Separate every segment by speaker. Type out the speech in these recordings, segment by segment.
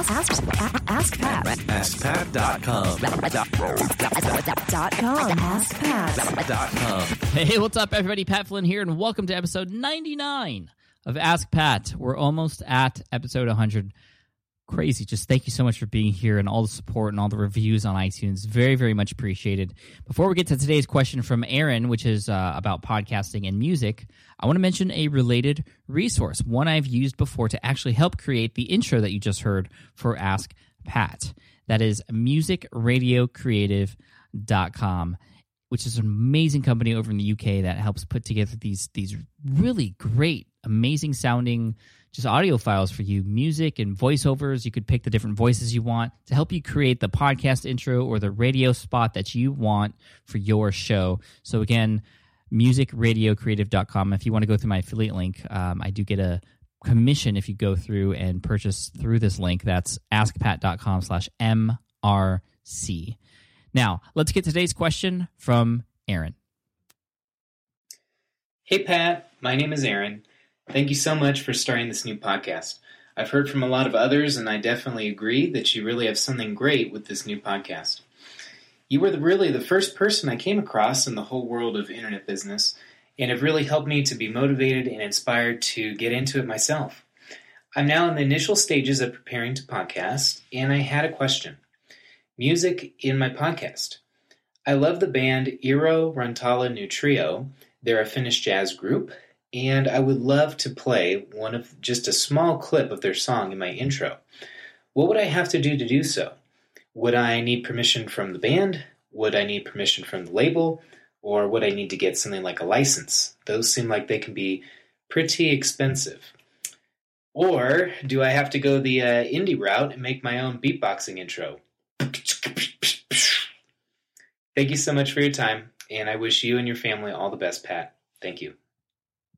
Speaker 1: Ask, ask, ask Pat.
Speaker 2: AskPat.com.
Speaker 1: Dot com. AskPat.
Speaker 3: Hey, what's up, everybody? Pat Flynn here, and welcome to episode 99 of Ask Pat. We're almost at episode 100. Crazy. Just thank you so much for being here and all the support and all the reviews on iTunes. Very, very much appreciated. Before we get to today's question from Aaron, which is uh, about podcasting and music, I want to mention a related resource, one I've used before to actually help create the intro that you just heard for Ask Pat. That is musicradiocreative.com which is an amazing company over in the UK that helps put together these these really great, amazing sounding just audio files for you, music and voiceovers. You could pick the different voices you want to help you create the podcast intro or the radio spot that you want for your show. So again, musicradiocreative.com. If you want to go through my affiliate link, um, I do get a commission if you go through and purchase through this link. That's askpat.com slash MRC. Now, let's get today's question from Aaron.
Speaker 4: Hey, Pat. My name is Aaron. Thank you so much for starting this new podcast. I've heard from a lot of others, and I definitely agree that you really have something great with this new podcast. You were the, really the first person I came across in the whole world of internet business, and have really helped me to be motivated and inspired to get into it myself. I'm now in the initial stages of preparing to podcast, and I had a question. Music in my podcast. I love the band Iiro Rantala New Trio. They're a Finnish jazz group, and I would love to play one of just a small clip of their song in my intro. What would I have to do to do so? Would I need permission from the band? Would I need permission from the label? Or would I need to get something like a license? Those seem like they can be pretty expensive. Or do I have to go the uh, indie route and make my own beatboxing intro? Thank you so much for your time, and I wish you and your family all the best, Pat. Thank you.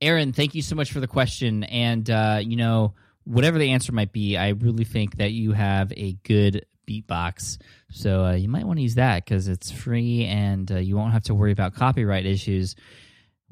Speaker 3: Aaron, thank you so much for the question. And, uh, you know, whatever the answer might be, I really think that you have a good beatbox. So uh, you might want to use that because it's free and uh, you won't have to worry about copyright issues,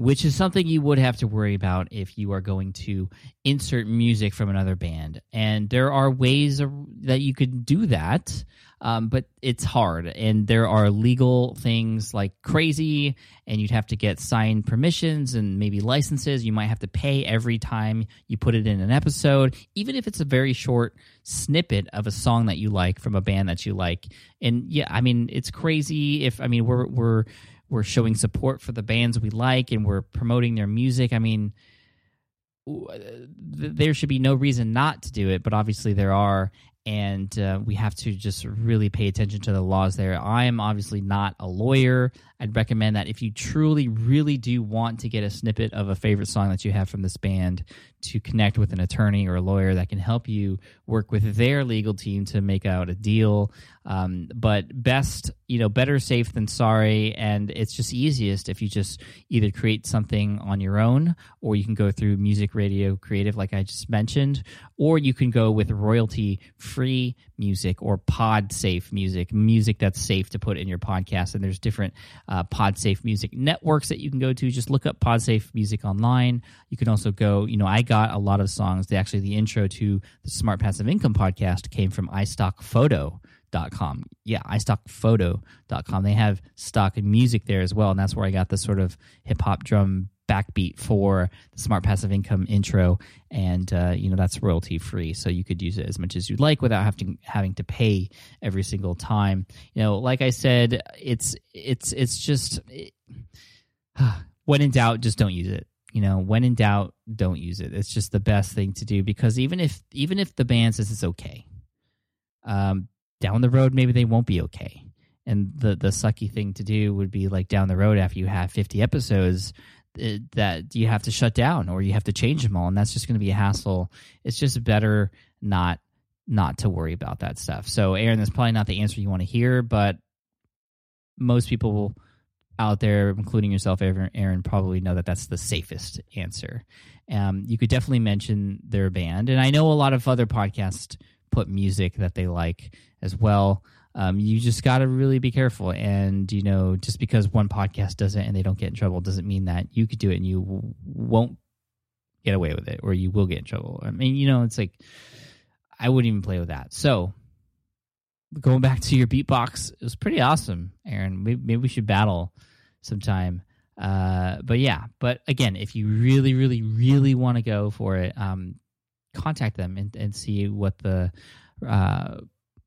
Speaker 3: which is something you would have to worry about if you are going to insert music from another band. And there are ways that you could do that. Um, but it's hard, and there are legal things like crazy, and you'd have to get signed permissions and maybe licenses. You might have to pay every time you put it in an episode, even if it's a very short snippet of a song that you like from a band that you like. And yeah, I mean, it's crazy. If I mean, we're we're we're showing support for the bands we like, and we're promoting their music. I mean uh, there should be no reason not to do it, but obviously there are, and uh, we have to just really pay attention to the laws there. I am obviously not a lawyer. I'd recommend that if you truly, really do want to get a snippet of a favorite song that you have from this band, to connect with an attorney or a lawyer that can help you work with their legal team to make out a deal. Um, but best, you know, better safe than sorry. And it's just easiest if you just either create something on your own or you can go through Music Radio Creative, like I just mentioned, or you can go with royalty free music or pod safe music, music that's safe to put in your podcast. And there's different uh, pod safe music networks that you can go to. Just look up pod safe music online. You can also go, you know, I got a lot of songs. They actually, the intro to the Smart Passive Income podcast came from iStockPhoto.com. Yeah, iStockPhoto.com. They have stock and music there as well. And that's where I got the sort of hip hop drum backbeat for the smart passive income intro. And uh, you know that's royalty free. So you could use it as much as you'd like without having having to pay every single time. You know like i said it's it's it's just it, when in doubt just don't use it. You know when in doubt don't use it. It's just the best thing to do because even if even if the band says it's okay um down the road maybe they won't be okay. And the the sucky thing to do would be like down the road after you have 50 episodes it, that you have to shut down or you have to change them all and that's just going to be a hassle. It's just better not not to worry about that stuff. So aaron that's probably not the answer you want to hear but most people out there including yourself aaron probably know that that's the safest answer. Um, you could definitely mention their band and i know a lot of other podcasts put music that they like as well um, you just got to really be careful. And, you know, just because one podcast does it and they don't get in trouble doesn't mean that you could do it and you w- won't get away with it or you will get in trouble. I mean, you know, it's like, I wouldn't even play with that. So going back to your beatbox, it was pretty awesome, Aaron. Maybe, maybe we should battle sometime. Uh, but yeah, but again, if you really, really, really want to go for it, um, contact them and, and see what the uh,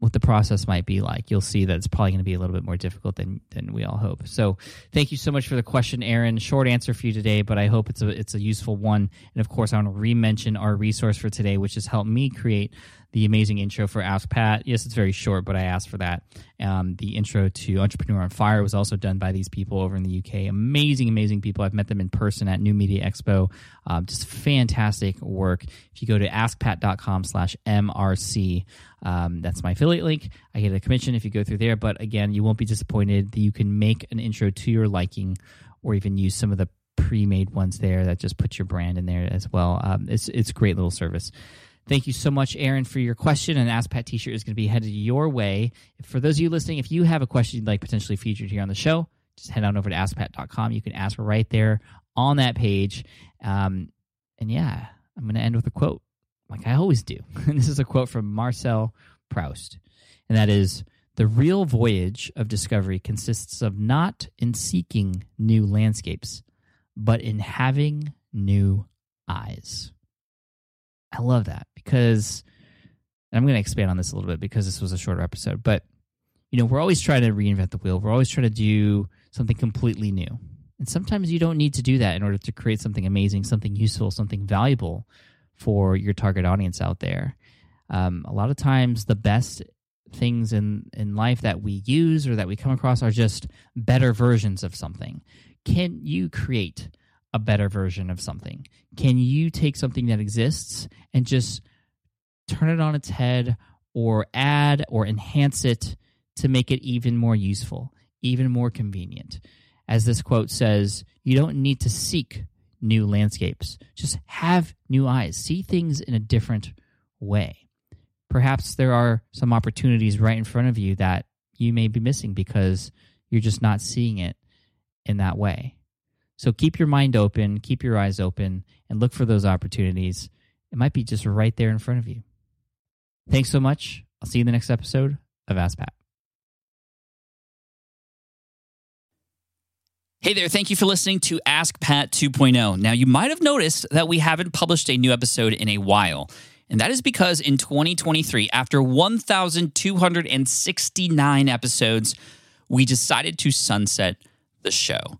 Speaker 3: what the process might be like. You'll see that it's probably going to be a little bit more difficult than than we all hope. So, thank you so much for the question, Aaron. Short answer for you today, but I hope it's a it's a useful one. And of course, I want to re-mention our resource for today, which has helped me create the amazing intro for Ask Pat. Yes, it's very short, but I asked for that. Um, the intro to Entrepreneur on Fire was also done by these people over in the UK. Amazing, amazing people. I've met them in person at New Media Expo. Um, just fantastic work. If you go to askpat.com slash MRC, um, that's my affiliate link. I get a commission if you go through there. But again, you won't be disappointed that you can make an intro to your liking or even use some of the pre-made ones there that just put your brand in there as well. Um, it's it's a great little service. Thank you so much, Aaron, for your question. And Ask Pat T-shirt is going to be headed your way. For those of you listening, if you have a question you'd like potentially featured here on the show, just head on over to askpat.com. You can ask right there on that page. Um, and yeah, I'm going to end with a quote, like I always do. And this is a quote from Marcel Proust, and that is. The real voyage of discovery consists of not in seeking new landscapes, but in having new eyes. I love that because I'm going to expand on this a little bit because this was a shorter episode, but you know, we're always trying to reinvent the wheel. We're always trying to do something completely new. And sometimes you don't need to do that in order to create something amazing, something useful, something valuable for your target audience out there. Um, a lot of times, the best things in, in life that we use or that we come across are just better versions of something. Can you create a better version of something? Can you take something that exists and just turn it on its head or add or enhance it to make it even more useful, even more convenient? As this quote says, you don't need to seek new landscapes, just have new eyes, see things in a different way. Perhaps there are some opportunities right in front of you that you may be missing because you're just not seeing it in that way. So keep your mind open, keep your eyes open, and look for those opportunities. It might be just right there in front of you. Thanks so much. I'll see you in the next episode of Ask Pat.
Speaker 5: Hey there, thank you for listening to Ask Pat 2.0. Now, you might have noticed that we haven't published a new episode in a while. And that is because in 2023, after 1,269 episodes, we decided to sunset the show